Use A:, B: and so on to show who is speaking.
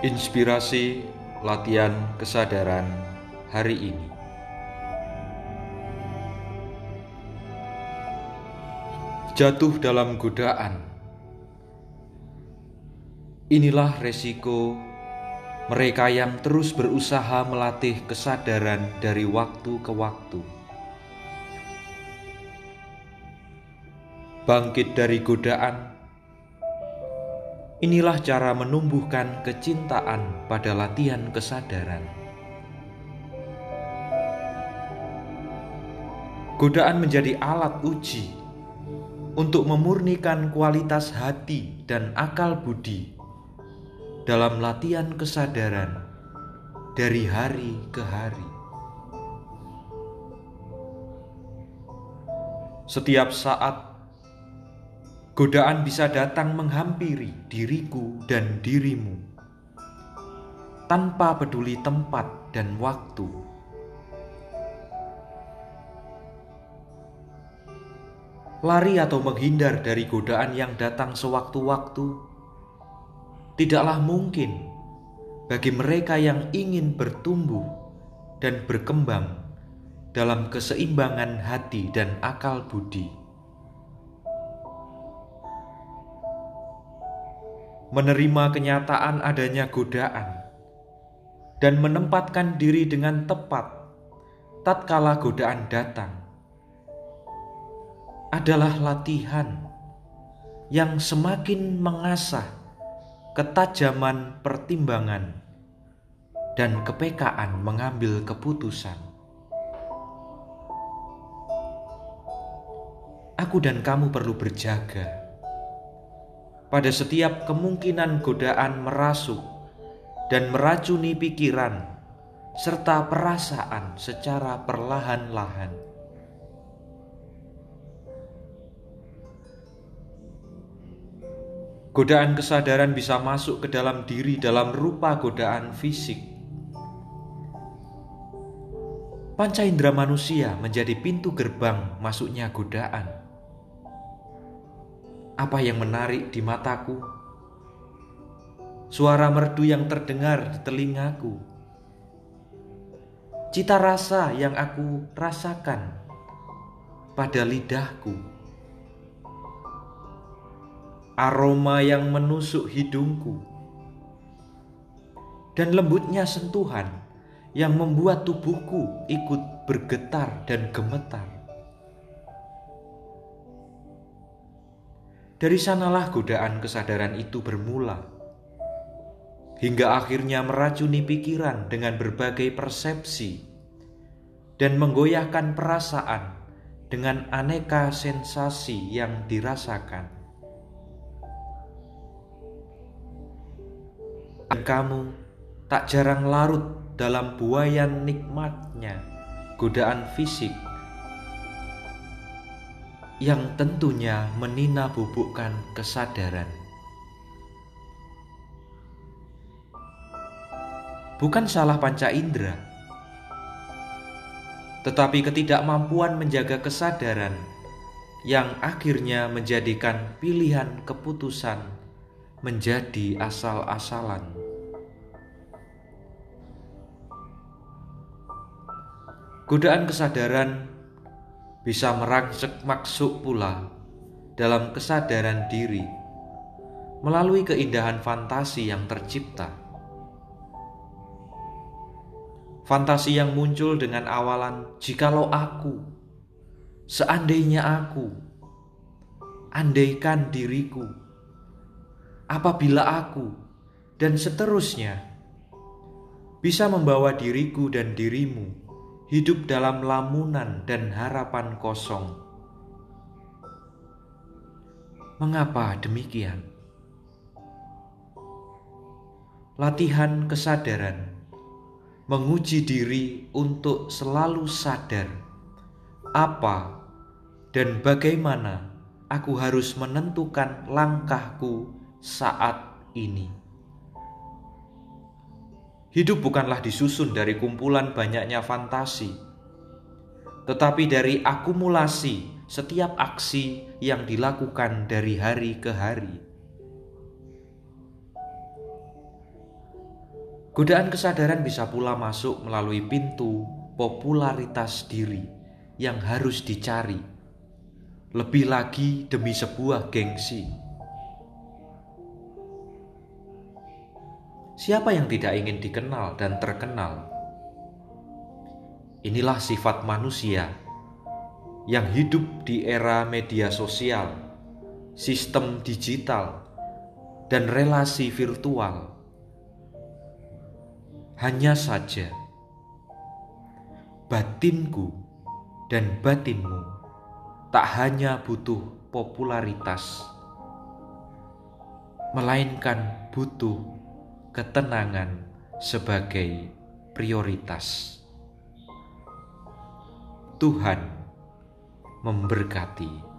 A: Inspirasi latihan kesadaran hari ini. Jatuh dalam godaan. Inilah resiko mereka yang terus berusaha melatih kesadaran dari waktu ke waktu. Bangkit dari godaan Inilah cara menumbuhkan kecintaan pada latihan kesadaran. Godaan menjadi alat uji untuk memurnikan kualitas hati dan akal budi dalam latihan kesadaran dari hari ke hari. Setiap saat Godaan bisa datang menghampiri diriku dan dirimu tanpa peduli tempat dan waktu. Lari atau menghindar dari godaan yang datang sewaktu-waktu tidaklah mungkin bagi mereka yang ingin bertumbuh dan berkembang dalam keseimbangan hati dan akal budi. Menerima kenyataan adanya godaan dan menempatkan diri dengan tepat tatkala godaan datang adalah latihan yang semakin mengasah ketajaman pertimbangan dan kepekaan mengambil keputusan. Aku dan kamu perlu berjaga pada setiap kemungkinan godaan merasuk dan meracuni pikiran serta perasaan secara perlahan-lahan. Godaan kesadaran bisa masuk ke dalam diri dalam rupa godaan fisik. Panca indera manusia menjadi pintu gerbang masuknya godaan apa yang menarik di mataku, suara merdu yang terdengar di telingaku, cita rasa yang aku rasakan pada lidahku, aroma yang menusuk hidungku, dan lembutnya sentuhan yang membuat tubuhku ikut bergetar dan gemetar. Dari sanalah godaan kesadaran itu bermula, hingga akhirnya meracuni pikiran dengan berbagai persepsi dan menggoyahkan perasaan dengan aneka sensasi yang dirasakan. Dan kamu tak jarang larut dalam buayan nikmatnya godaan fisik yang tentunya menina bubukkan kesadaran. Bukan salah panca indera, tetapi ketidakmampuan menjaga kesadaran yang akhirnya menjadikan pilihan keputusan menjadi asal-asalan. Godaan kesadaran bisa merangsek maksud pula dalam kesadaran diri melalui keindahan fantasi yang tercipta. Fantasi yang muncul dengan awalan jikalau aku, seandainya aku, andaikan diriku, apabila aku, dan seterusnya bisa membawa diriku dan dirimu hidup dalam lamunan dan harapan kosong. Mengapa demikian? Latihan kesadaran menguji diri untuk selalu sadar apa dan bagaimana aku harus menentukan langkahku saat ini. Hidup bukanlah disusun dari kumpulan banyaknya fantasi, tetapi dari akumulasi setiap aksi yang dilakukan dari hari ke hari. Godaan kesadaran bisa pula masuk melalui pintu popularitas diri yang harus dicari, lebih lagi demi sebuah gengsi. Siapa yang tidak ingin dikenal dan terkenal? Inilah sifat manusia yang hidup di era media sosial, sistem digital, dan relasi virtual. Hanya saja, batinku dan batinmu tak hanya butuh popularitas, melainkan butuh ketenangan sebagai prioritas. Tuhan memberkati.